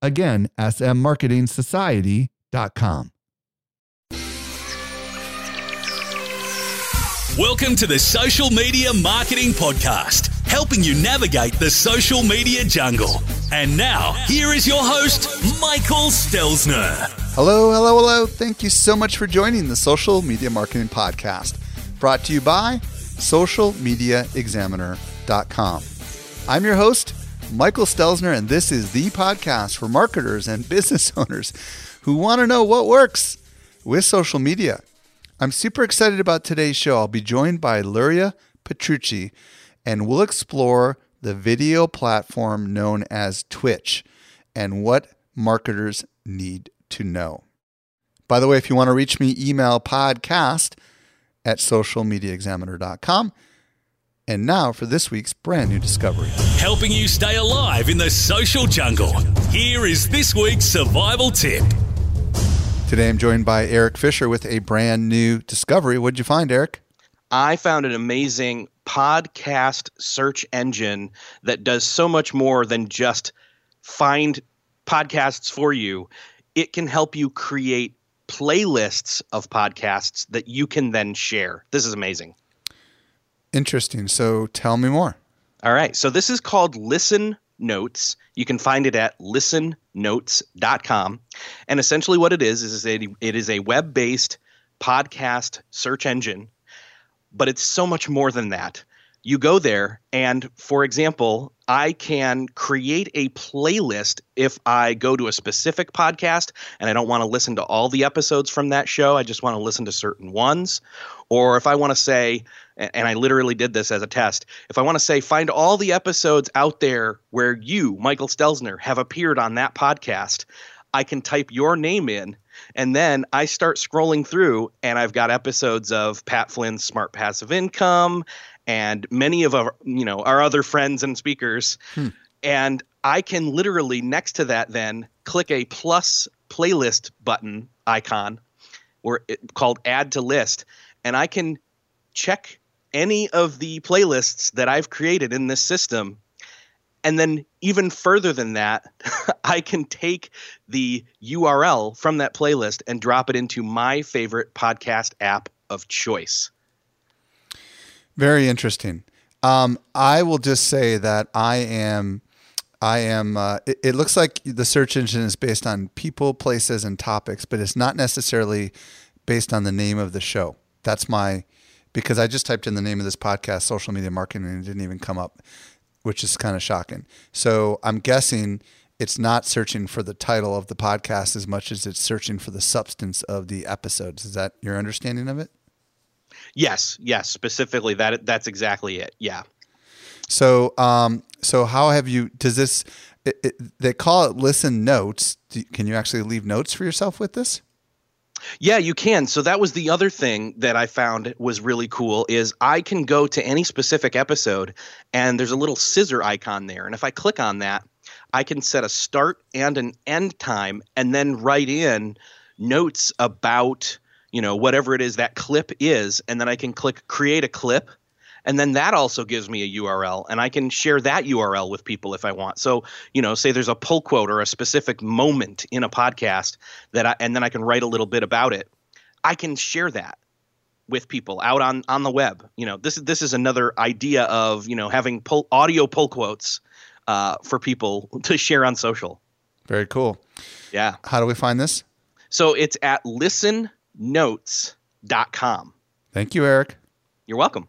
Again, smmarketingsociety.com. Welcome to the Social Media Marketing Podcast, helping you navigate the social media jungle. And now, here is your host, Michael Stelzner. Hello, hello, hello. Thank you so much for joining the Social Media Marketing Podcast, brought to you by socialmediaexaminer.com. I'm your host, Michael Stelzner, and this is the podcast for marketers and business owners who want to know what works with social media. I'm super excited about today's show. I'll be joined by Luria Petrucci, and we'll explore the video platform known as Twitch and what marketers need to know. By the way, if you want to reach me, email podcast at socialmediaexaminer.com. And now for this week's brand new discovery. Helping you stay alive in the social jungle. Here is this week's survival tip. Today I'm joined by Eric Fisher with a brand new discovery. What'd you find, Eric? I found an amazing podcast search engine that does so much more than just find podcasts for you. It can help you create playlists of podcasts that you can then share. This is amazing. Interesting. So tell me more. All right. So this is called Listen Notes. You can find it at listennotes.com. And essentially what it is is it is a web-based podcast search engine, but it's so much more than that. You go there and for example, I can create a playlist if I go to a specific podcast and I don't want to listen to all the episodes from that show. I just want to listen to certain ones. Or if I want to say, and I literally did this as a test, if I want to say, find all the episodes out there where you, Michael Stelzner, have appeared on that podcast, I can type your name in. And then I start scrolling through, and I've got episodes of Pat Flynn's Smart Passive Income and many of our, you know, our other friends and speakers. Hmm. And I can literally next to that then click a plus playlist button icon or it, called add to list and I can check any of the playlists that I've created in this system. And then, even further than that, I can take the URL from that playlist and drop it into my favorite podcast app of choice. Very interesting. Um, I will just say that I am, I am. Uh, it, it, looks like the search engine is based on people, places, and topics, but it's not necessarily based on the name of the show. That's my because I just typed in the name of this podcast, social media marketing, and it didn't even come up, which is kind of shocking. So I'm guessing it's not searching for the title of the podcast as much as it's searching for the substance of the episodes. Is that your understanding of it? Yes, yes, specifically that that's exactly it. Yeah. So, um, so how have you? Does this? It, it, they call it listen notes. Do, can you actually leave notes for yourself with this? Yeah, you can. So that was the other thing that I found was really cool is I can go to any specific episode and there's a little scissor icon there. And if I click on that, I can set a start and an end time and then write in notes about, you know, whatever it is that clip is and then I can click create a clip and then that also gives me a URL and I can share that URL with people if I want. So, you know, say there's a pull quote or a specific moment in a podcast that I and then I can write a little bit about it. I can share that with people out on on the web. You know, this is this is another idea of, you know, having pull, audio pull quotes uh, for people to share on social. Very cool. Yeah. How do we find this? So it's at listennotes.com. Thank you, Eric. You're welcome.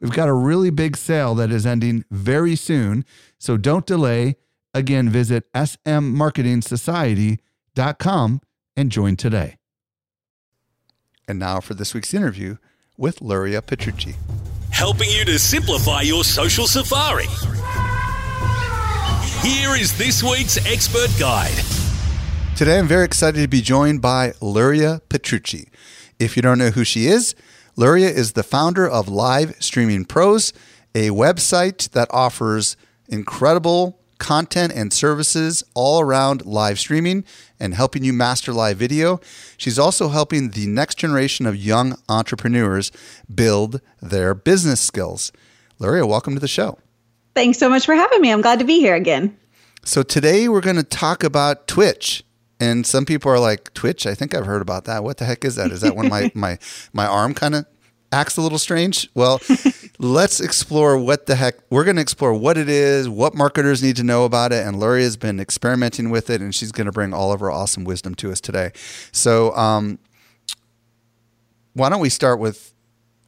We've got a really big sale that is ending very soon, so don't delay. Again, visit smmarketingsociety.com and join today. And now for this week's interview with Luria Petrucci. Helping you to simplify your social safari. Here is this week's expert guide. Today, I'm very excited to be joined by Luria Petrucci. If you don't know who she is, Luria is the founder of Live Streaming Pros, a website that offers incredible content and services all around live streaming and helping you master live video. She's also helping the next generation of young entrepreneurs build their business skills. Luria, welcome to the show. Thanks so much for having me. I'm glad to be here again. So, today we're going to talk about Twitch. And some people are like, Twitch, I think I've heard about that. What the heck is that? Is that when my, my, my arm kind of acts a little strange? Well, let's explore what the heck we're going to explore what it is, what marketers need to know about it. And Luria has been experimenting with it, and she's going to bring all of her awesome wisdom to us today. So, um, why don't we start with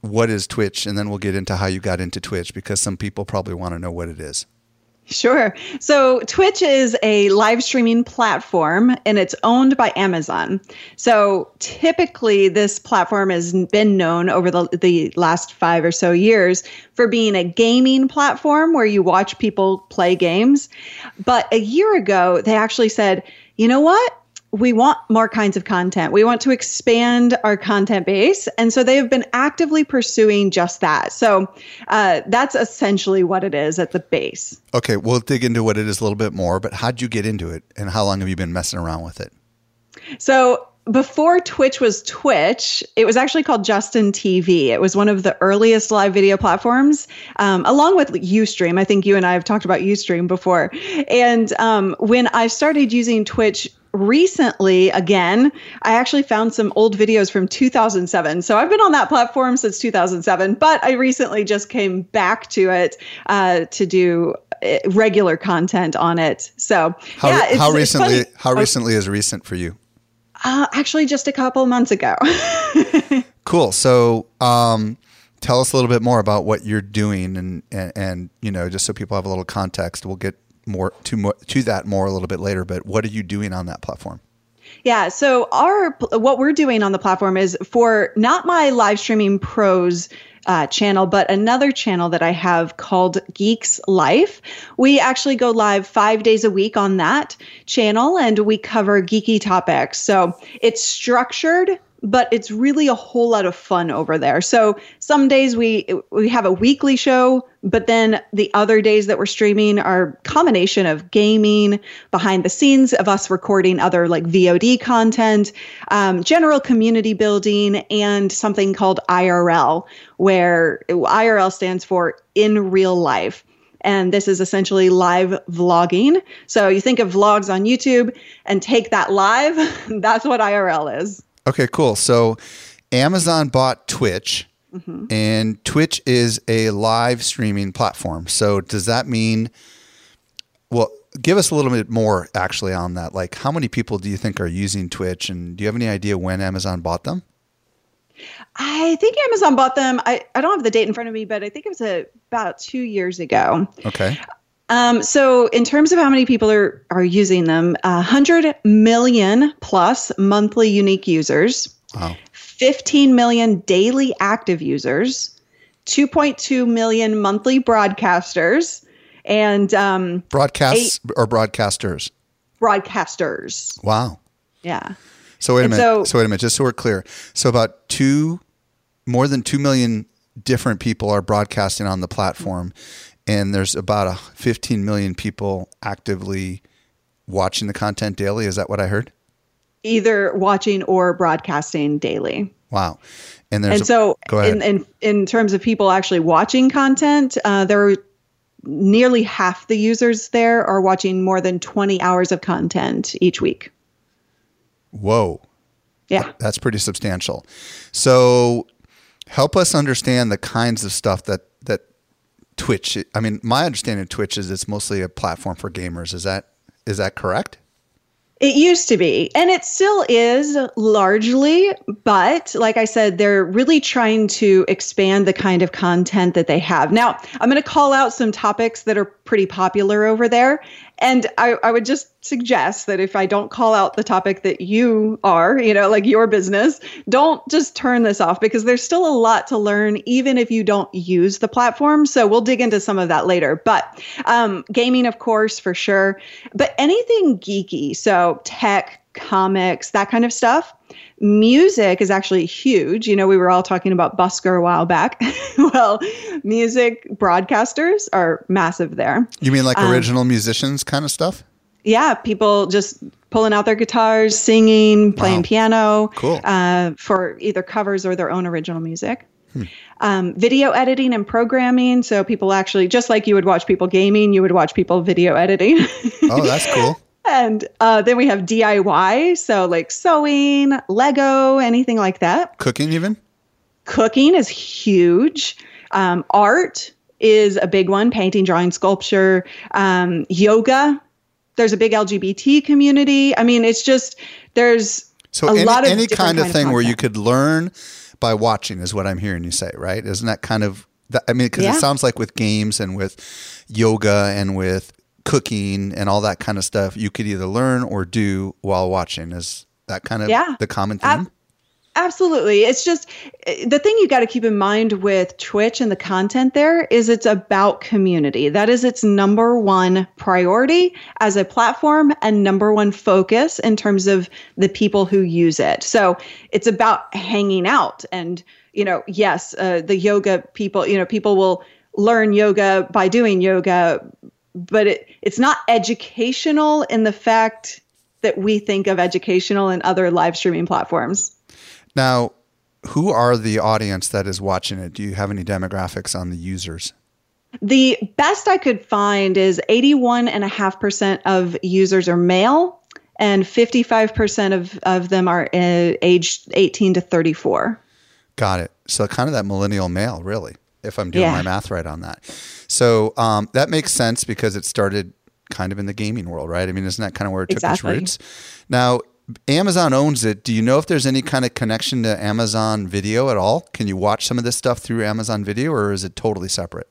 what is Twitch, and then we'll get into how you got into Twitch because some people probably want to know what it is. Sure. So Twitch is a live streaming platform and it's owned by Amazon. So typically, this platform has been known over the, the last five or so years for being a gaming platform where you watch people play games. But a year ago, they actually said, you know what? We want more kinds of content. We want to expand our content base. And so they have been actively pursuing just that. So uh, that's essentially what it is at the base. Okay, we'll dig into what it is a little bit more, but how'd you get into it and how long have you been messing around with it? So before Twitch was Twitch, it was actually called Justin TV. It was one of the earliest live video platforms, um, along with UStream. I think you and I have talked about UStream before. And um, when I started using Twitch recently again i actually found some old videos from 2007 so i've been on that platform since 2007 but i recently just came back to it uh, to do uh, regular content on it. So how, yeah, how recently how recently is recent for you? Uh, actually just a couple months ago. Cool. So um, tell us a little bit more about what you're doing and, and and you know just so people have a little context we'll get more to more to that more a little bit later. But what are you doing on that platform? Yeah, so our what we're doing on the platform is for not my live streaming pros uh, channel, but another channel that I have called Geeks Life. We actually go live five days a week on that channel and we cover geeky topics. So it's structured but it's really a whole lot of fun over there. So some days we we have a weekly show, but then the other days that we're streaming are combination of gaming, behind the scenes of us recording other like VOD content, um, general community building, and something called IRL, where IRL stands for in real life. And this is essentially live vlogging. So you think of vlogs on YouTube and take that live. That's what IRL is. Okay, cool. So Amazon bought Twitch, mm-hmm. and Twitch is a live streaming platform. So does that mean, well, give us a little bit more actually on that. Like, how many people do you think are using Twitch, and do you have any idea when Amazon bought them? I think Amazon bought them. I, I don't have the date in front of me, but I think it was a, about two years ago. Okay. Um, so, in terms of how many people are are using them, uh, 100 million plus monthly unique users, wow. 15 million daily active users, 2.2 million monthly broadcasters, and um, broadcasts eight, or broadcasters. Broadcasters. Wow. Yeah. So wait a and minute. So, so wait a minute. Just so we're clear. So about two, more than two million different people are broadcasting on the platform and there's about a 15 million people actively watching the content daily. Is that what I heard? Either watching or broadcasting daily. Wow. And there's and a- so ahead. in, in in terms of people actually watching content, uh, there are nearly half the users there are watching more than 20 hours of content each week. Whoa. Yeah. That's pretty substantial. So help us understand the kinds of stuff that Twitch I mean, my understanding of Twitch is it's mostly a platform for gamers. Is that is that correct? It used to be, and it still is largely, but like I said, they're really trying to expand the kind of content that they have. Now, I'm going to call out some topics that are pretty popular over there. And I, I would just suggest that if I don't call out the topic that you are, you know, like your business, don't just turn this off because there's still a lot to learn, even if you don't use the platform. So we'll dig into some of that later. But um, gaming, of course, for sure. But anything geeky, so tech, comics, that kind of stuff. Music is actually huge. You know, we were all talking about Busker a while back. well, music broadcasters are massive there. You mean like Um, original musicians kind of stuff? Yeah, people just pulling out their guitars, singing, playing Wow. piano Cool. uh, for either covers or their own original music. Um, video editing and programming. So people actually, just like you would watch people gaming, you would watch people video editing. Oh, that's cool. And uh, then we have DIY. So like sewing, Lego, anything like that. Cooking even? Cooking is huge. Um, art is a big one painting, drawing, sculpture, um, yoga. There's a big LGBT community. I mean, it's just, there's So a any, lot of any kind of kind of thing where you could learn by watching is what I'm hearing you say, right? Isn't that kind of I mean, because Yeah. it sounds like with games and with yoga and with cooking and all that kind of stuff, you could either learn or do while watching. Is that kind of Yeah. the common Ab- Absolutely. It's just eh, the thing you got to keep in mind with Twitch and the content there is it's about community. That is its number one priority as a platform and number one focus in terms of the people who use it. So it's about hanging out. And, you know, yes, uh, the yoga people, you know, people will learn yoga by doing yoga, but it, it's not educational in the fact that we think of educational in other live streaming platforms. Now, who are the audience that is watching it? Do you have any demographics on the users? The best I could find is 81.5% of users are male, and 55% of, of them are uh, aged 18 to 34. Got it. So kind of that millennial male, really, if I'm doing Yeah. my math right on that. So um, that makes sense because it started kind of in the gaming world, right? I mean, isn't that kind of where it took Exactly. its roots? Now, Amazon owns it. Do you know if there's any kind of connection to Amazon Video at all? Can you watch some of this stuff through Amazon Video, or is it totally separate?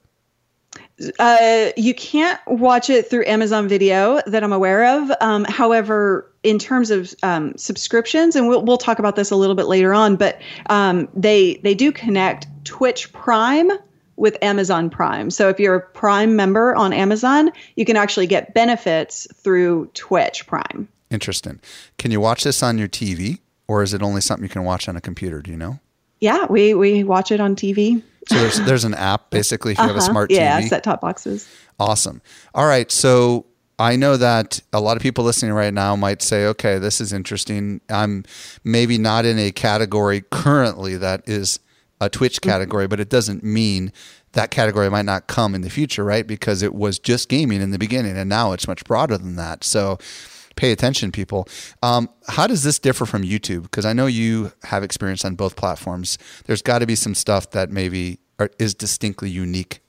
Uh, you can't watch it through Amazon Video that I'm aware of. Um, however, in terms of um, subscriptions, and we'll, we'll talk about this a little bit later on, but um, they they do connect Twitch Prime with Amazon Prime. So if you're a Prime member on Amazon, you can actually get benefits through Twitch Prime. Interesting. Can you watch this on your TV, or is it only something you can watch on a computer? Do you know? Yeah, we we watch it on TV. So there's there's an app basically if you have a Uh-huh. smart yeah, TV. set top boxes. Awesome. All right. So I know that a lot of people listening right now might say, okay, this is interesting. I'm maybe not in a category currently that is a Twitch category, but it doesn't mean that category might not come in the future, right? Because it was just gaming in the beginning and now it's much broader than that. So pay attention, people. Um, how does this differ from YouTube? Because I know you have experience on both platforms. There's got to be some stuff that maybe are, is distinctly unique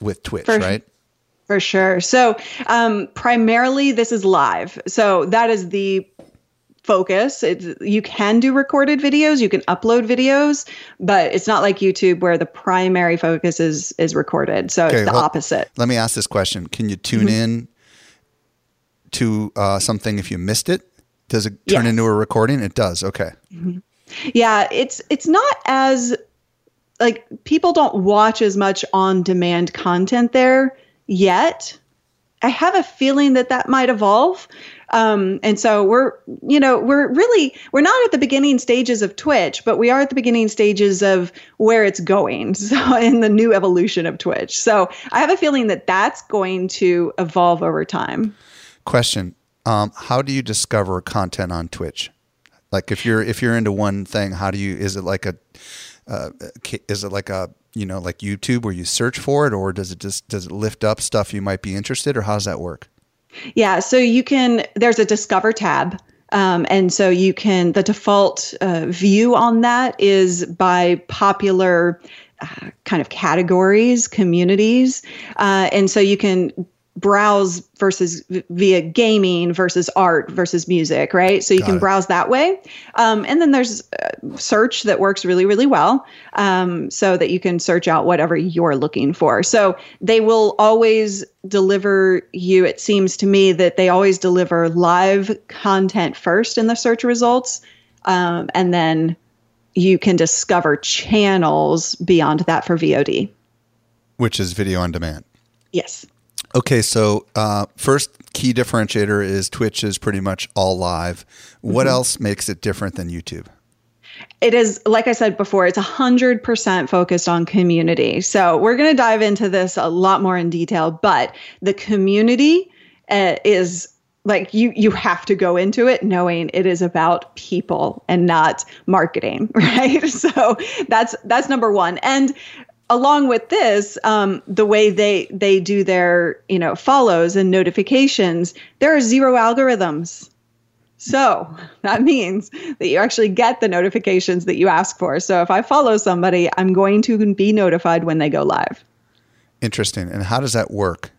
with Twitch, For- right? For sure. So, um, primarily, this is live. So, that is the focus. It's, you can do recorded videos, you can upload videos, but it's not like YouTube where the primary focus is is recorded. So, Okay, it's the well- opposite. Let me ask this question: Can you tune Mm-hmm. in to uh, something if you missed it? Does it turn Yes. into a recording? It does. Okay. Yeah, it's it's not as like people don't watch as much on demand content there yet. I have a feeling that that might evolve. Um, and so we're, you know, we're really, we're not at the beginning stages of Twitch, but we are at the beginning stages of where it's going. So in the new evolution of Twitch. So I have a feeling that that's going to evolve over time. Question: um, how do you discover content on Twitch? Like if you're if you're into one thing, how do you? Is it like a uh, is it like a you know like YouTube where you search for it, or does it just does it lift up stuff you might be interested, or how does that work? Yeah, so you can. There's a Discover tab. Um, and so you can, the default uh, view on that is by popular uh, kind of categories, communities. Uh, and so you can browse versus via gaming versus art versus music, right? So you Got can it. browse that way. Um, and then there's uh, search that works really, really well um, so that you can search out whatever you're looking for. So they will always deliver you, it seems to me that they always deliver live content first in the search results. Um, and then you can discover channels beyond that for VOD. Which is video on demand. Yes. Okay, so uh, first key differentiator is Twitch is pretty much all live. What mm-hmm. else makes it different than YouTube? It is, like I said before, it's 100% focused on community. So we're going to dive into this a lot more in detail, but the community uh, is like you you have to go into it knowing it is about people and not marketing right so that's that's number one and along with this, um, the way they they do their you know follows and notifications, there are zero algorithms. So that means that you actually get the notifications that you ask for. So if I follow somebody, I'm going to be notified when they go live. Interesting. And how does that work?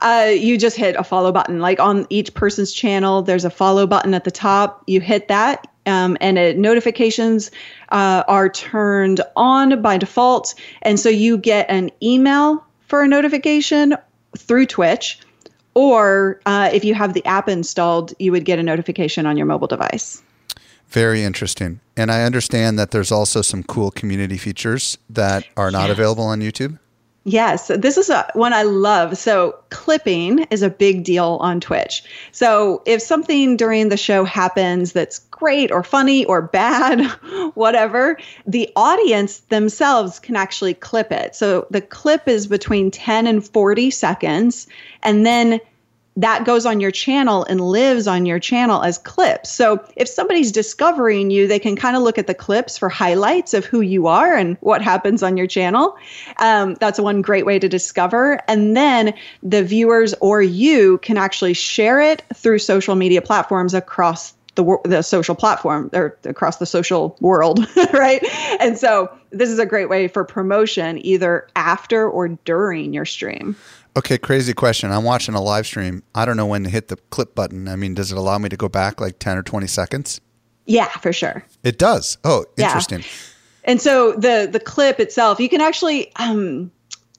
Uh, you just hit a follow button. Like on each person's channel, there's a follow button at the top. You hit that, um, and it, notifications uh, are turned on by default. And so you get an email for a notification through Twitch, or uh, if you have the app installed, you would get a notification on your mobile device. Very interesting. And I understand that there's also some cool community features that are not available on YouTube. Yes, this is a, one I love. So, clipping is a big deal on Twitch. So, if something during the show happens that's great or funny or bad, whatever, the audience themselves can actually clip it. So, the clip is between 10 and 40 seconds. And then that goes on your channel and lives on your channel as clips. So if somebody's discovering you, they can kind of look at the clips for highlights of who you are and what happens on your channel. Um, that's one great way to discover. And then the viewers or you can actually share it through social media platforms across the, the social platform or across the social world, right? And so this is a great way for promotion either after or during your stream. Okay, crazy question. I'm watching a live stream. I don't know when to hit the clip button. I mean, does it allow me to go back like 10 or 20 seconds? Yeah, for sure. It does. Oh, interesting. Yeah. And so the the clip itself, you can actually um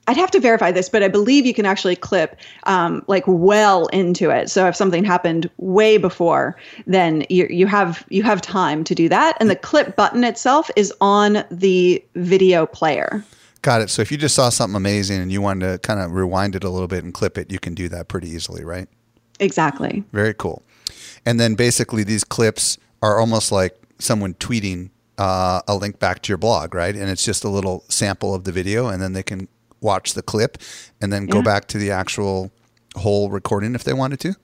I'd have to verify this, but I believe you can actually clip um, like well into it. So if something happened way before, then you you have you have time to do that. And the clip button itself is on the video player. Got it. So if you just saw something amazing and you wanted to kind of rewind it a little bit and clip it, you can do that pretty easily, right? Exactly. Very cool. And then basically these clips are almost like someone tweeting uh, a link back to your blog, right? And it's just a little sample of the video, and then they can watch the clip and then go back to the actual whole recording if they wanted to.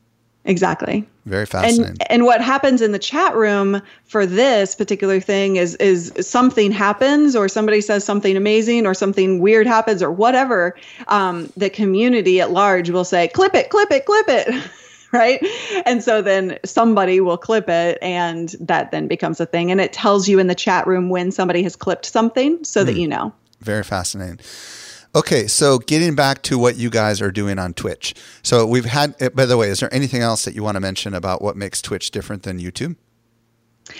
Exactly. Very fascinating. And, and what happens in the chat room for this particular thing is is something happens or somebody says something amazing or something weird happens or whatever. Um, the community at large will say, "Clip it, clip it, clip it." right? And so then somebody will clip it and that then becomes a thing. And it tells you in the chat room when somebody has clipped something so mm. that hmm. you know. Very fascinating. Okay, so getting back to what you guys are doing on Twitch. So we've had, eh, by the way, is there anything else that you want to mention about what makes Twitch different than YouTube?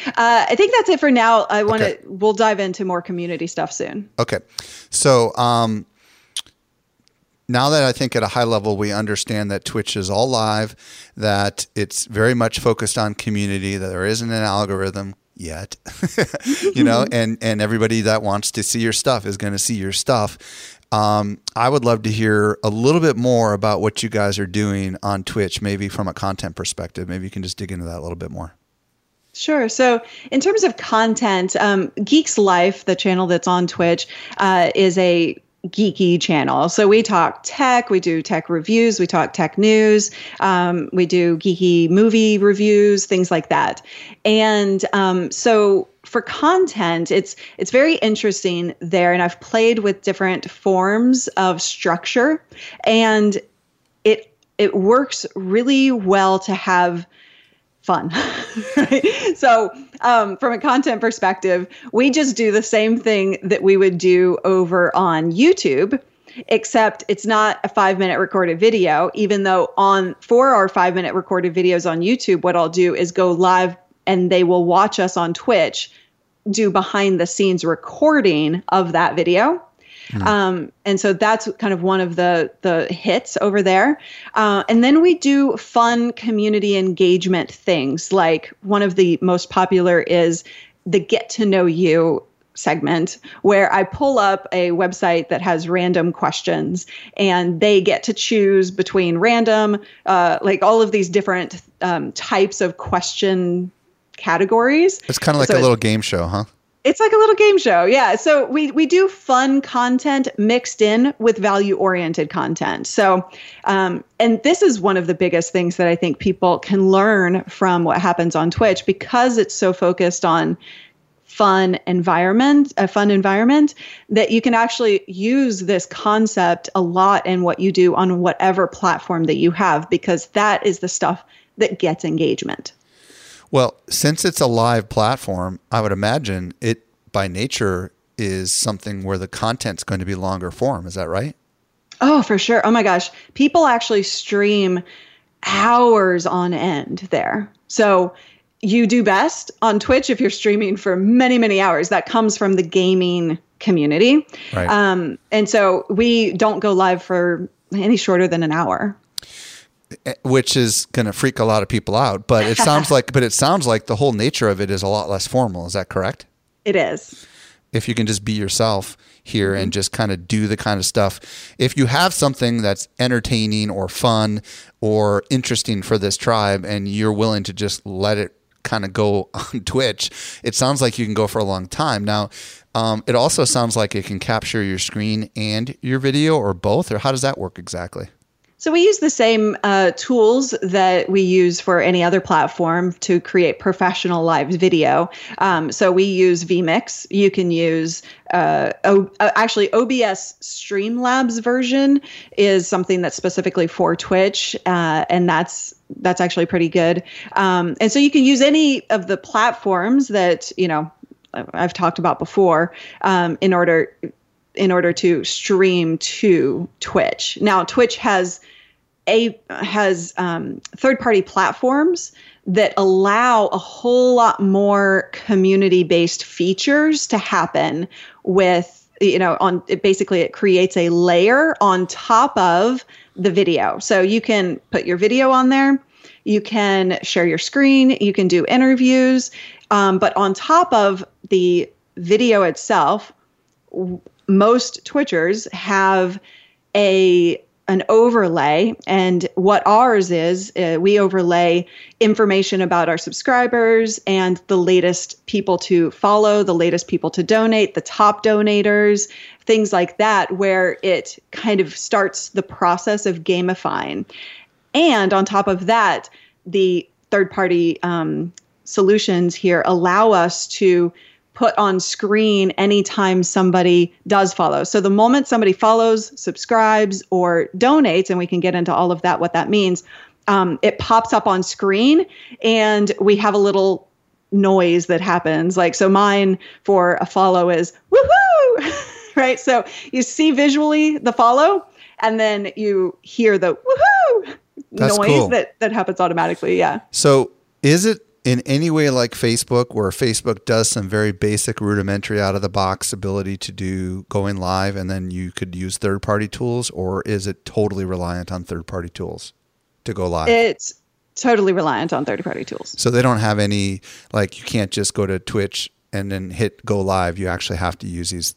Uh, I think that's it for now. I want to. Okay. We'll dive into more community stuff soon. Okay, so um, now that I think at a high level we understand that Twitch is all live, that it's very much focused on community, that there isn't an algorithm yet, you know, and and everybody that wants to see your stuff is going to see your stuff. Um, I would love to hear a little bit more about what you guys are doing on Twitch, maybe from a content perspective. Maybe you can just dig into that a little bit more. Sure. So, in terms of content, um, Geeks Life, the channel that's on Twitch, uh, is a geeky channel. So we talk tech, we do tech reviews, we talk tech news, um, we do geeky movie reviews, things like that. And um, so for content, it's it's very interesting there. And I've played with different forms of structure, and it it works really well to have fun. right? So, um, from a content perspective, we just do the same thing that we would do over on YouTube, except it's not a five minute recorded video. Even though on for our five minute recorded videos on YouTube, what I'll do is go live and they will watch us on Twitch do behind the scenes recording of that video Mm. Um, and so that's kind of one of the the hits over there. Uh, and then we do fun community engagement things. Like one of the most popular is the get to know you segment where I pull up a website that has random questions and they get to choose between random, uh, like all of these different um, types of question categories. It's kind of like so a little game show, huh? It's like a little game show. Yeah. So we we do fun content mixed in with value oriented content. So um, and this is one of the biggest things that I think people can learn from what happens on Twitch because it's so focused on fun environment, a fun environment that you can actually use this concept a lot in what you do on whatever platform that you have because that is the stuff that gets engagement. Well, since it's a live platform, I would imagine it by nature is something where the content's going to be longer form. Is that right? Oh, for sure. Oh my gosh. People actually stream hours on end there. So you do best on Twitch if you're streaming for many, many hours. That comes from the gaming community. Right. Um, and so we don't go live for any shorter than an hour which is going to freak a lot of people out. But it sounds like, but it sounds like the whole nature of it is a lot less formal. Is that correct? It is. If you can just be yourself here mm-hmm. and just kind of do the kind of stuff. If you have something that's entertaining or fun or interesting for this tribe and you're willing to just let it kind of go on Twitch, it sounds like you can go for a long time. Now, um, it also sounds like it can capture your screen and your video or both, or how does that work exactly? So we use the same uh, tools that we use for any other platform to create professional live video. Um, so we use vMix. You can use uh, o- uh, actually OBS Streamlabs version is something that's specifically for Twitch, uh, and that's that's actually pretty good. Um, and so you can use any of the platforms that you know I've talked about before um, in order in order to stream to Twitch. Now Twitch has a has um, third party platforms that allow a whole lot more community based features to happen with you know on it basically it creates a layer on top of the video. So you can put your video on there. You can share your screen. You can do interviews. Um, but on top of the video itself most twitchers have a an overlay and what ours is uh, we overlay information about our subscribers and the latest people to follow the latest people to donate the top donators things like that where it kind of starts the process of gamifying. And on top of that the third party um, solutions here allow us to put on screen anytime somebody does follow. So the moment somebody follows, subscribes, or donates, and we can get into all of that, what that means, um, it pops up on screen and we have a little noise that happens. Like, so mine for a follow is woohoo, right? So you see visually the follow and then you hear the woohoo That's noise cool. that, that happens automatically. Yeah. So is it in any way like Facebook, where Facebook does some very basic rudimentary out of the box ability to do going live and then you could use third party tools, or is it totally reliant on third party tools to go live? It's totally reliant on third party tools. So they don't have any, like, you can't just go to Twitch and then hit go live. You actually have to use these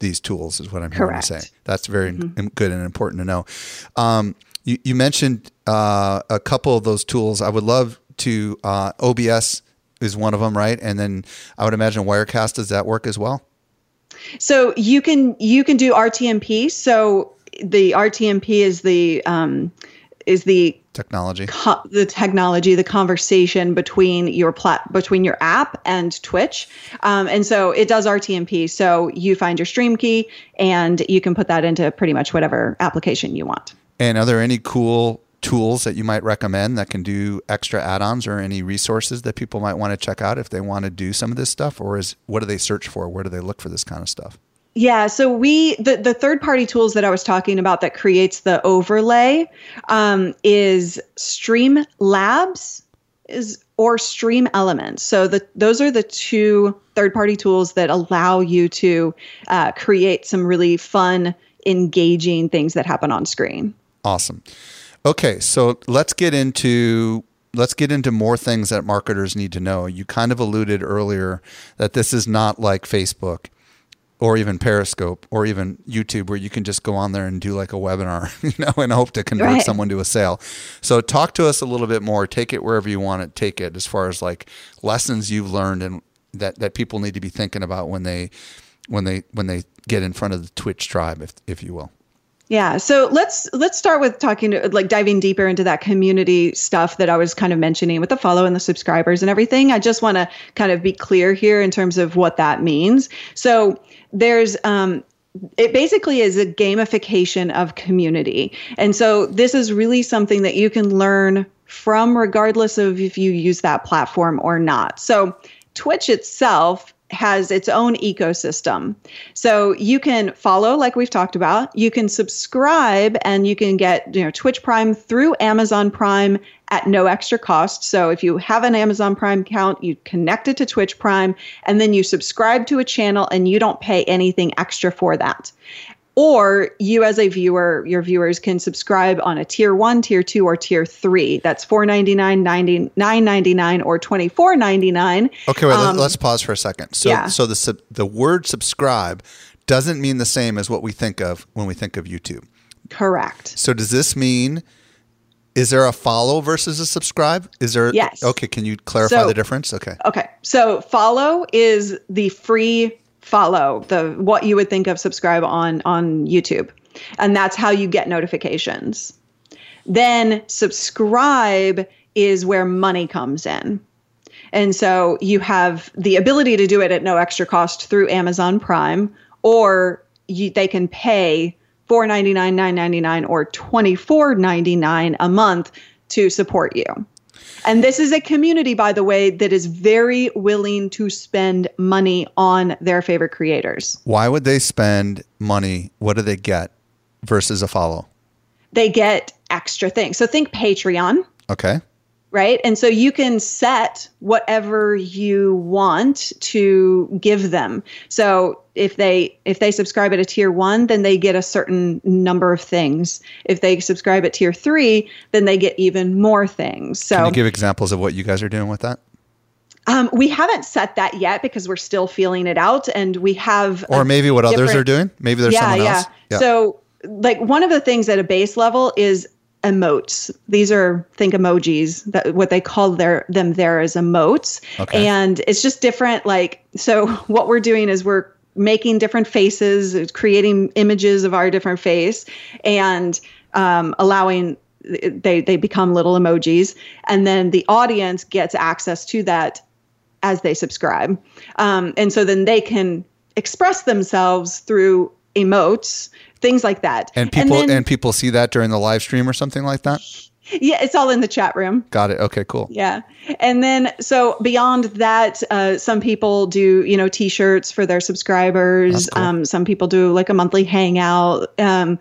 these tools, is what I'm hearing Correct. you say. That's very mm-hmm. good and important to know. Um, you, you mentioned uh, a couple of those tools. I would love to uh, OBS is one of them, right? And then I would imagine Wirecast does that work as well. So you can you can do RTMP. So the RTMP is the um, is the technology co- the technology the conversation between your plat between your app and twitch um, and so it does rtmp so you find your stream key and you can put that into pretty much whatever application you want and are there any cool tools that you might recommend that can do extra add-ons or any resources that people might want to check out if they want to do some of this stuff or is what do they search for where do they look for this kind of stuff yeah, so we the the third party tools that I was talking about that creates the overlay um, is Stream Labs is or StreamElements. So the those are the two third party tools that allow you to uh, create some really fun, engaging things that happen on screen. Awesome. Okay, so let's get into let's get into more things that marketers need to know. You kind of alluded earlier that this is not like Facebook or even Periscope or even YouTube where you can just go on there and do like a webinar, you know, and hope to convert right. someone to a sale. So talk to us a little bit more. Take it wherever you want it, take it as far as like lessons you've learned and that that people need to be thinking about when they when they when they get in front of the Twitch tribe if if you will. Yeah, so let's let's start with talking to, like diving deeper into that community stuff that I was kind of mentioning with the follow and the subscribers and everything. I just want to kind of be clear here in terms of what that means. So there's um, it basically is a gamification of community. And so this is really something that you can learn from regardless of if you use that platform or not. So Twitch itself has its own ecosystem. So you can follow, like we've talked about, you can subscribe and you can get, you know, Twitch Prime through Amazon Prime at no extra cost. So if you have an Amazon Prime account, you connect it to Twitch Prime and then you subscribe to a channel and you don't pay anything extra for that or you as a viewer your viewers can subscribe on a tier 1 tier 2 or tier 3 that's 499 99 or 24.99 okay wait, um, let's pause for a second so yeah. so the the word subscribe doesn't mean the same as what we think of when we think of YouTube correct so does this mean is there a follow versus a subscribe? Is there? Yes. Okay. Can you clarify so, the difference? Okay. Okay. So follow is the free follow the what you would think of subscribe on on YouTube. And that's how you get notifications. Then subscribe is where money comes in. And so you have the ability to do it at no extra cost through Amazon Prime, or you, they can pay $4.99, $9.99, or $24.99 a month to support you. And this is a community, by the way, that is very willing to spend money on their favorite creators. Why would they spend money? What do they get versus a follow? They get extra things. So think Patreon. Okay right? And so you can set whatever you want to give them. So if they if they subscribe at a tier one then they get a certain number of things. If they subscribe at tier three then they get even more things. So can you give examples of what you guys are doing with that? Um, we haven't set that yet because we're still feeling it out and we have or maybe what others are doing? Maybe there's yeah, someone else? Yeah. yeah. So like one of the things at a base level is emotes. These are think emojis that what they call their them there is emotes. Okay. And it's just different like so what we're doing is we're making different faces, creating images of our different face and um, allowing they they become little emojis and then the audience gets access to that as they subscribe. Um, and so then they can express themselves through emotes things like that. And people and, then, and people see that during the live stream or something like that. Yeah, it's all in the chat room. Got it. Okay, cool. Yeah. And then, so beyond that, uh, some people do, you know, t shirts for their subscribers. Cool. Um, some people do like a monthly hangout. Um,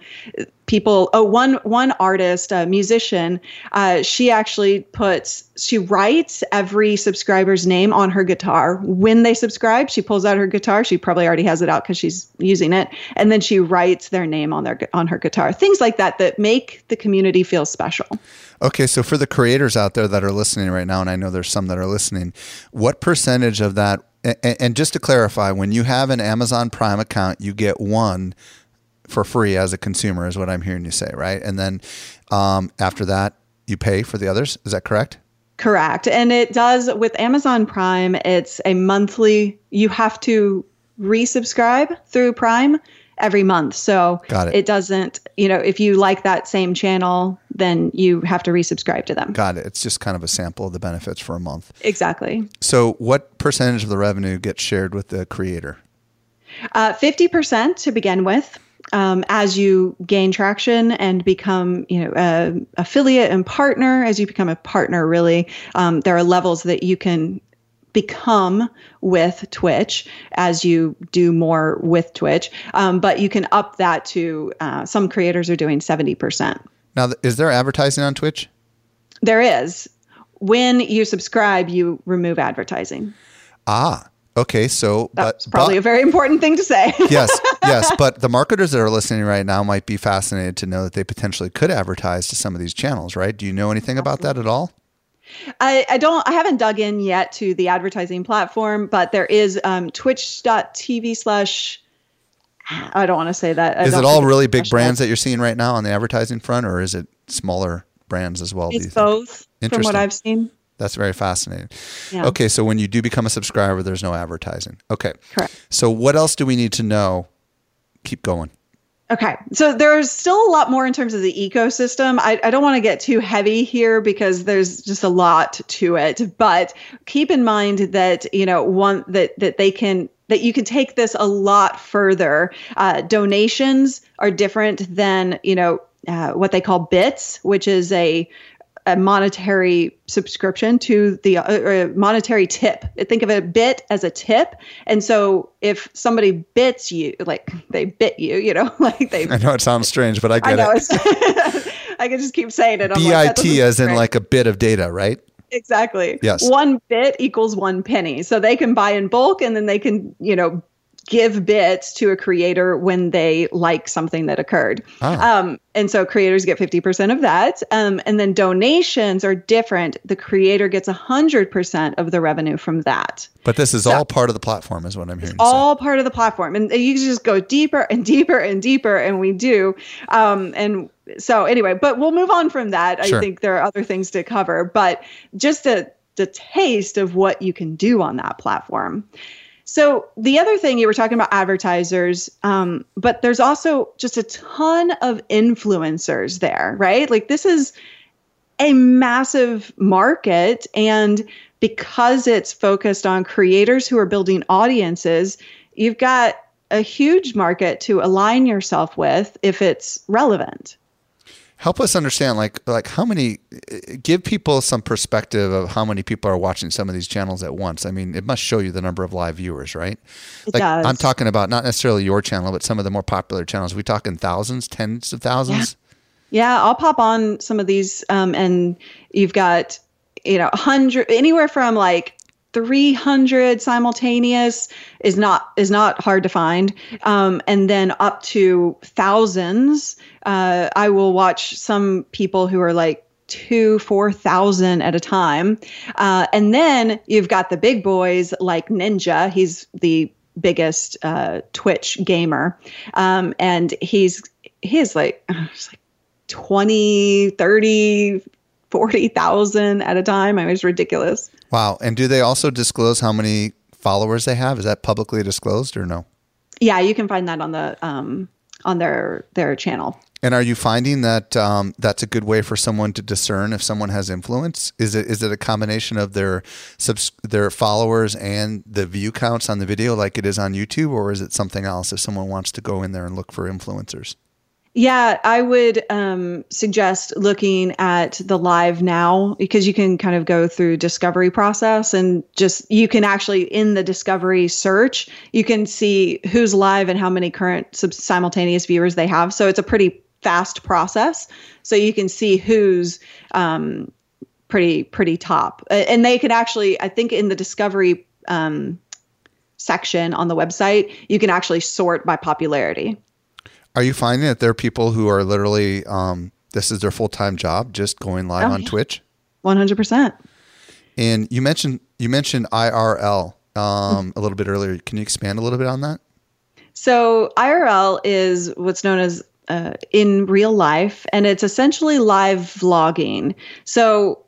people oh one one artist a musician uh, she actually puts she writes every subscriber's name on her guitar. When they subscribe she pulls out her guitar. She probably already has it out because she's using it. And then she writes their name on their on her guitar. Things like that that make the community feel special. Okay so for the creators out there that are listening right now and i know there's some that are listening what percentage of that and just to clarify when you have an amazon prime account you get one for free as a consumer, is what I'm hearing you say, right? And then um, after that, you pay for the others. Is that correct? Correct. And it does with Amazon Prime, it's a monthly, you have to resubscribe through Prime every month. So Got it. it doesn't, you know, if you like that same channel, then you have to resubscribe to them. Got it. It's just kind of a sample of the benefits for a month. Exactly. So, what percentage of the revenue gets shared with the creator? Uh, 50% to begin with. Um, as you gain traction and become, you know, a affiliate and partner, as you become a partner, really, um, there are levels that you can become with Twitch as you do more with Twitch. Um, but you can up that to uh, some creators are doing 70%. Now, is there advertising on Twitch? There is. When you subscribe, you remove advertising. Ah, okay. So, That's but, probably but- a very important thing to say. yes, yes. But the marketers that are listening right now might be fascinated to know that they potentially could advertise to some of these channels, right? Do you know anything about that at all? I, I don't I haven't dug in yet to the advertising platform, but there is um, twitch.tv slash I don't want to say that. I Is it all really big brands that you're seeing right now on the advertising front, or is it smaller brands as well? It's both from what I've seen. That's very fascinating. Yeah. Okay, so when you do become a subscriber, there's no advertising. Okay. Correct. So what else do we need to know? Keep going. Okay. So there's still a lot more in terms of the ecosystem. I, I don't want to get too heavy here because there's just a lot to it. But keep in mind that, you know, one that that they can that you can take this a lot further. Uh, donations are different than, you know, uh, what they call bits, which is a a monetary subscription to the uh, monetary tip. Think of a bit as a tip, and so if somebody bits you, like they bit you, you know, like they. I know it sounds strange, but I I get know it. I can just keep saying it. I'm BIT as in like a bit of data, right? exactly. Yes. One bit equals one penny, so they can buy in bulk, and then they can, you know, give bits to a creator when they like something that occurred. Ah. Um, and so creators get 50% of that. Um, and then donations are different. The creator gets 100% of the revenue from that. But this is So- all part of the platform, is what I'm hearing. you say. All part of the platform. And you just go deeper and deeper and deeper, and we do. Um, and so, anyway, but we'll move on from that. Sure. I think there are other things to cover, but just a, the taste of what you can do on that platform. So the other thing you were talking about advertisers, um, but there's also just a ton of influencers there, right? Like this is a massive market, and because it's focused on creators who are building audiences, you've got a huge market to align yourself with if it's relevant. Help us understand, like, like how many. Give people some perspective of how many people are watching some of these channels at once. I mean, it must show you the number of live viewers, right? It like, does. I'm talking about not necessarily your channel, but some of the more popular channels. we talking thousands, tens of thousands? Yeah, I'll pop on some of these, um, and you've got you know, hundred anywhere from like 300 simultaneous is not is not hard to find um, and then up to thousands uh, i will watch some people who are like two four thousand at a time uh, and then you've got the big boys like ninja he's the biggest uh, twitch gamer um, and he's he's like, like 20 30 40,000 at a time. I was ridiculous. Wow. And do they also disclose how many followers they have? Is that publicly disclosed or no? Yeah, you can find that on the um on their their channel. And are you finding that um, that's a good way for someone to discern if someone has influence? Is it is it a combination of their subs- their followers and the view counts on the video, like it is on YouTube, or is it something else? If someone wants to go in there and look for influencers, Yeah, I would um, suggest looking at the live now because you can kind of go through discovery process and just you can actually in the discovery search you can see who's live and how many current simultaneous viewers they have. So it's a pretty fast process. So you can see who's um, pretty pretty top, and they can actually I think in the discovery um, section on the website you can actually sort by popularity. Are you finding that there are people who are literally um, this is their full time job, just going live Oh, on yeah. Twitch? One hundred percent. And you mentioned you mentioned IRL um, a little bit earlier. Can you expand a little bit on that? So IRL is what's known as uh, in real life, and it's essentially live vlogging. So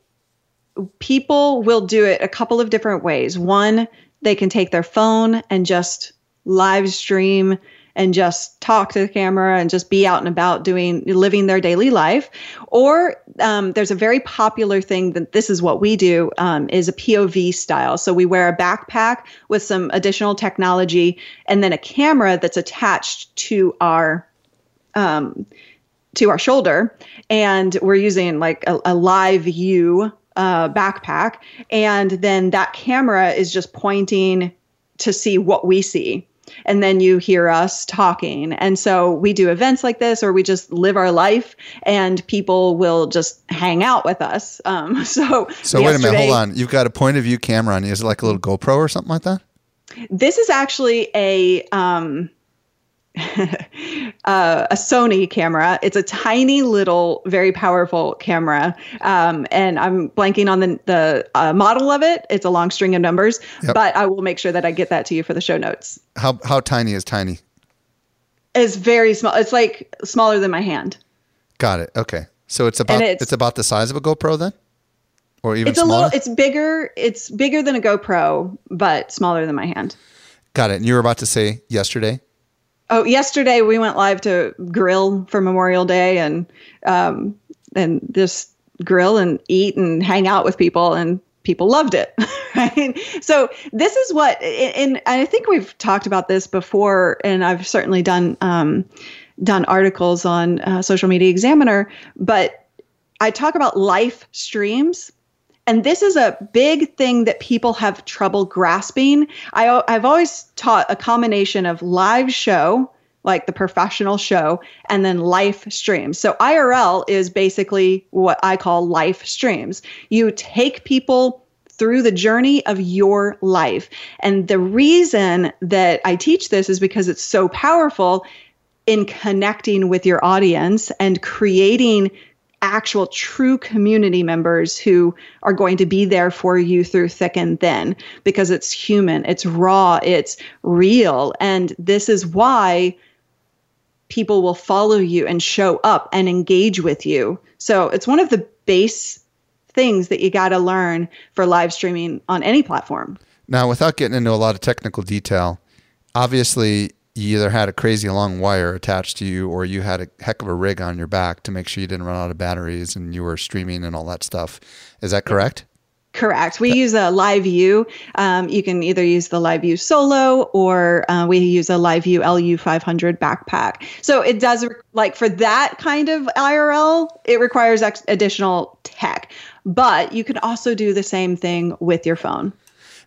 people will do it a couple of different ways. One, they can take their phone and just live stream and just talk to the camera and just be out and about doing living their daily life. Or um, there's a very popular thing that this is what we do um, is a pov style. So we wear a backpack with some additional technology and then a camera that's attached to our um, to our shoulder. And we're using like a, a LiveU uh, backpack. And then that camera is just pointing to see what we see and then you hear us talking. And so we do events like this, or we just live our life, and people will just hang out with us. Um, so, so wait a minute, hold on. You've got a point of view camera on you. Is it like a little GoPro or something like that? This is actually a um, uh, a Sony camera. It's a tiny little, very powerful camera, um, and I'm blanking on the the uh, model of it. It's a long string of numbers, yep. but I will make sure that I get that to you for the show notes. How how tiny is tiny? It's very small. It's like smaller than my hand. Got it. Okay, so it's about it's, it's, about the size of a GoPro then, or even it's smaller? a little. It's bigger. It's bigger than a GoPro, but smaller than my hand. Got it. And you were about to say yesterday Oh, yesterday we went live to grill for Memorial Day and um, and just grill and eat and hang out with people and people loved it right? So this is what and i think we've talked about this before and i've certainly done um, done articles on uh, social media examiner but i talk about life streams and this is a big thing that people have trouble grasping. I, I've always taught a combination of live show, like the professional show, and then live streams. So IRL is basically what I call live streams. You take people through the journey of your life. And the reason that I teach this is because it's so powerful in connecting with your audience and creating actual true community members who are going to be there for you through thick and thin because it's human, it's raw, it's real. And this is why people will follow you and show up and engage with you. So it's one of the base things that you got to learn for live streaming on any platform. Now, without getting into a lot of technical detail, obviously you either had a crazy long wire attached to you or you had a heck of a rig on your back to make sure you didn't run out of batteries and you were streaming and all that stuff. Is that correct? Correct. We use a LiveU. Um, you can either use the LiveU Solo or uh, we use a LiveU LU500 backpack. So it does, like for that kind of IRL, it requires ex- additional tech. But you can also do the same thing with your phone.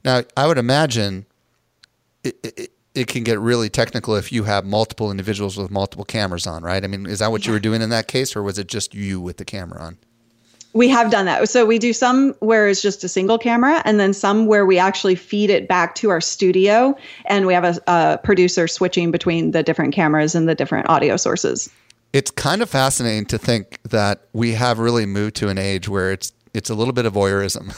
Now, I would imagine it, it, it can get really technical if you have multiple individuals with multiple cameras on, right? I mean, is that what you were doing in that case, or was it just you with the camera on? We have done that. So we do some where it's just a single camera, and then some where we actually feed it back to our studio, and we have a, a producer switching between the different cameras and the different audio sources. It's kind of fascinating to think that we have really moved to an age where it's it's a little bit of voyeurism.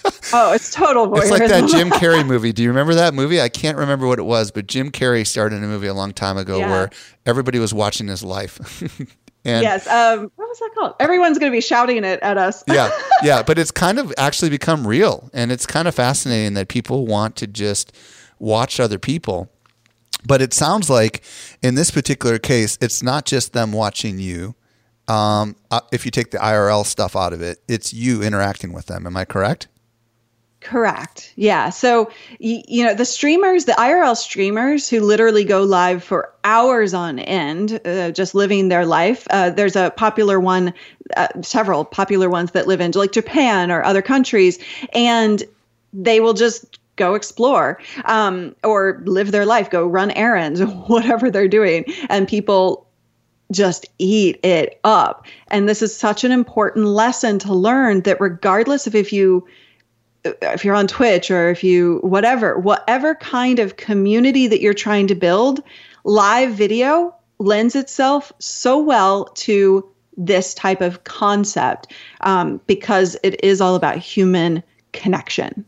oh, it's total voyeurism. It's like that Jim Carrey movie. Do you remember that movie? I can't remember what it was, but Jim Carrey started a movie a long time ago yeah. where everybody was watching his life. and yes, um, what was that called? Everyone's going to be shouting it at us. yeah, yeah, but it's kind of actually become real, and it's kind of fascinating that people want to just watch other people. But it sounds like in this particular case, it's not just them watching you um, uh, if you take the IRL stuff out of it, it's you interacting with them. Am I correct? Correct. Yeah. So, you, know, the streamers, the IRL streamers who literally go live for hours on end, uh, just living their life. Uh, there's a popular one, uh, several popular ones that live in like Japan or other countries, and they will just go explore um, or live their life, go run errands, whatever they're doing. And people just eat it up. And this is such an important lesson to learn that regardless of if you if you're on Twitch or if you whatever, whatever kind of community that you're trying to build, live video lends itself so well to this type of concept um, because it is all about human connection.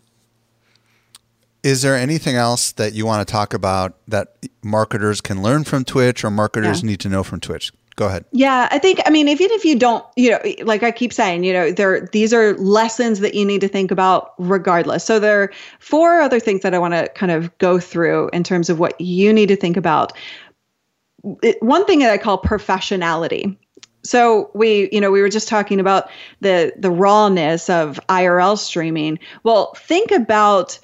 Is there anything else that you want to talk about that marketers can learn from Twitch or marketers yeah. need to know from Twitch? Go ahead. Yeah, I think I mean even if you don't, you know, like I keep saying, you know, there these are lessons that you need to think about regardless. So there are four other things that I want to kind of go through in terms of what you need to think about. It, one thing that I call professionality. So we, you know, we were just talking about the the rawness of IRL streaming. Well, think about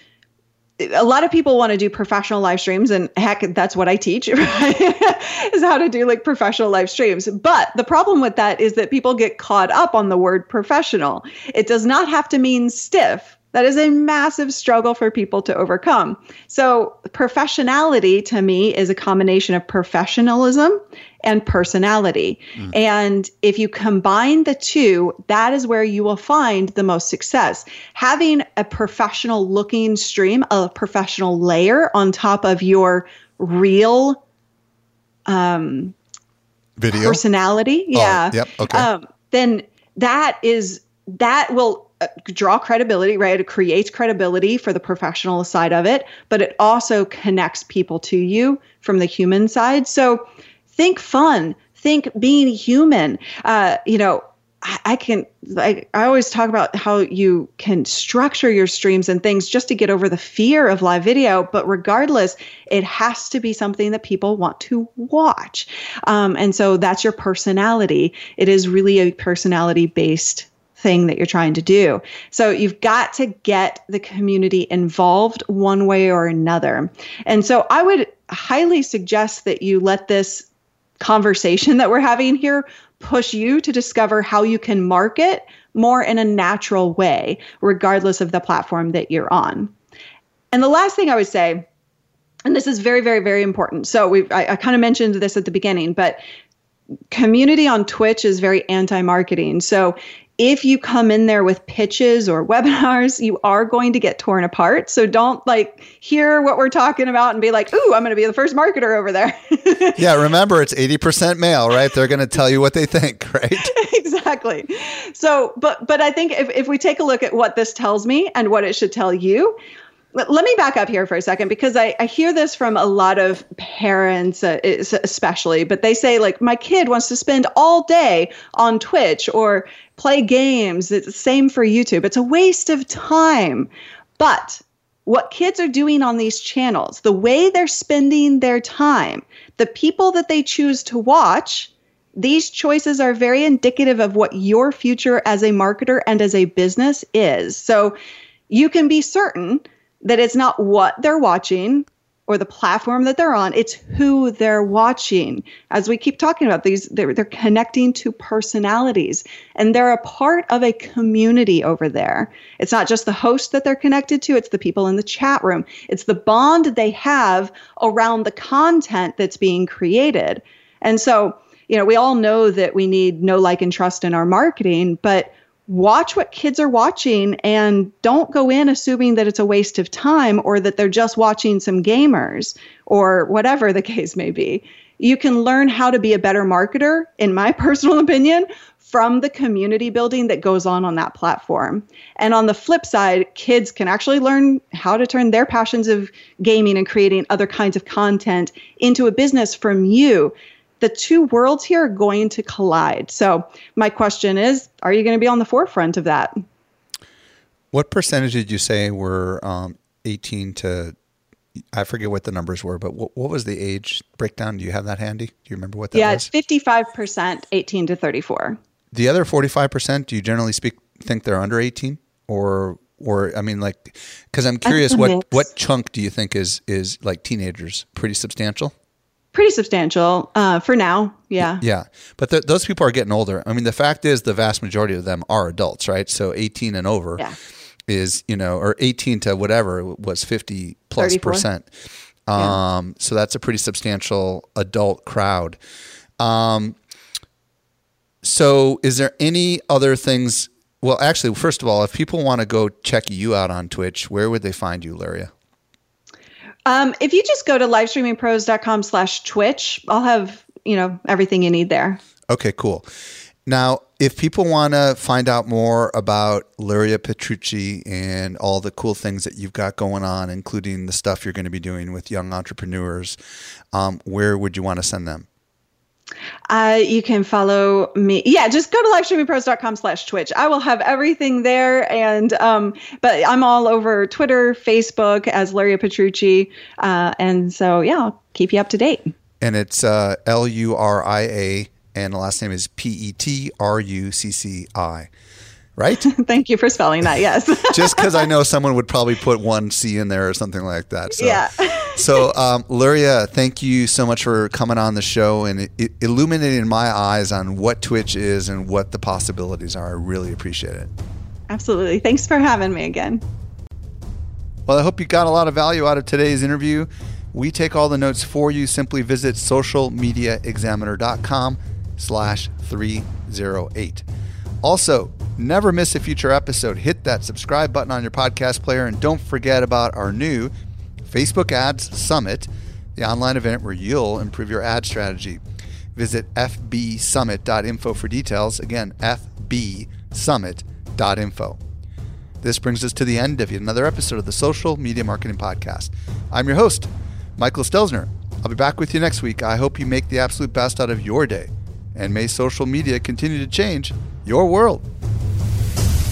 a lot of people want to do professional live streams and heck that's what i teach right? is how to do like professional live streams but the problem with that is that people get caught up on the word professional it does not have to mean stiff that is a massive struggle for people to overcome. So, professionality to me is a combination of professionalism and personality. Mm. And if you combine the two, that is where you will find the most success. Having a professional looking stream, a professional layer on top of your real um, video personality, oh, yeah. Yep. Okay. Um, then that is that will draw credibility, right? It creates credibility for the professional side of it, but it also connects people to you from the human side. So think fun, think being human. Uh, you know, I, I can like I always talk about how you can structure your streams and things just to get over the fear of live video, but regardless, it has to be something that people want to watch. Um, and so that's your personality. It is really a personality based thing that you're trying to do. So you've got to get the community involved one way or another. And so I would highly suggest that you let this conversation that we're having here push you to discover how you can market more in a natural way, regardless of the platform that you're on. And the last thing I would say, and this is very, very, very important. So we I, I kind of mentioned this at the beginning, but community on Twitch is very anti-marketing. So if you come in there with pitches or webinars, you are going to get torn apart. So don't like hear what we're talking about and be like, "Ooh, I'm going to be the first marketer over there." yeah, remember it's 80% male, right? They're going to tell you what they think, right? exactly. So, but but I think if if we take a look at what this tells me and what it should tell you, let me back up here for a second because I, I hear this from a lot of parents, uh, especially, but they say, like, my kid wants to spend all day on Twitch or play games. It's the same for YouTube. It's a waste of time. But what kids are doing on these channels, the way they're spending their time, the people that they choose to watch, these choices are very indicative of what your future as a marketer and as a business is. So you can be certain that it's not what they're watching or the platform that they're on it's who they're watching. As we keep talking about these they're, they're connecting to personalities and they're a part of a community over there. It's not just the host that they're connected to it's the people in the chat room. It's the bond they have around the content that's being created. And so you know we all know that we need no like and trust in our marketing but watch what kids are watching and don't go in assuming that it's a waste of time or that they're just watching some gamers or whatever the case may be. You can learn how to be a better marketer, in my personal opinion, from the community building that goes on on that platform. And on the flip side, kids can actually learn how to turn their passions of gaming and creating other kinds of content into a business from you the two worlds here are going to collide. So, my question is are you going to be on the forefront of that? What percentage did you say were um, 18 to, I forget what the numbers were, but what, what was the age breakdown? Do you have that handy? Do you remember what that yeah, was? Yeah, it's 55% 18 to 34. The other 45%, do you generally speak think they're under 18 or or I mean like cuz I'm curious what what chunk do you think is is like teenagers pretty substantial? Pretty substantial uh, for now. Yeah. Yeah. But th- those people are getting older. I mean, the fact is, the vast majority of them are adults, right? So 18 and over yeah. is, you know, or 18 to whatever was 50 plus 34. percent. Um, yeah. So that's a pretty substantial adult crowd. Um, so is there any other things? Well, actually, first of all, if people want to go check you out on Twitch, where would they find you, Luria? Um, if you just go to livestreamingpros.com slash Twitch, I'll have, you know, everything you need there. Okay, cool. Now, if people want to find out more about Luria Petrucci and all the cool things that you've got going on, including the stuff you're going to be doing with young entrepreneurs, um, where would you want to send them? Uh, you can follow me. Yeah, just go to livestreamingpros.com slash Twitch. I will have everything there. And, um, but I'm all over Twitter, Facebook as Luria Petrucci. Uh, and so, yeah, I'll keep you up to date. And it's uh, L U R I A, and the last name is P E T R U C C I. Right? Thank you for spelling that. Yes. Just because I know someone would probably put one C in there or something like that. So. Yeah. So, um, Luria, thank you so much for coming on the show and it, illuminating my eyes on what Twitch is and what the possibilities are. I really appreciate it. Absolutely. Thanks for having me again. Well, I hope you got a lot of value out of today's interview. We take all the notes for you. Simply visit socialmediaexaminer.com slash 308. Also, never miss a future episode. Hit that subscribe button on your podcast player and don't forget about our new Facebook Ads Summit, the online event where you'll improve your ad strategy. Visit fbsummit.info for details. Again, fbsummit.info. This brings us to the end of yet another episode of the Social Media Marketing Podcast. I'm your host, Michael Stelzner. I'll be back with you next week. I hope you make the absolute best out of your day. And may social media continue to change your world.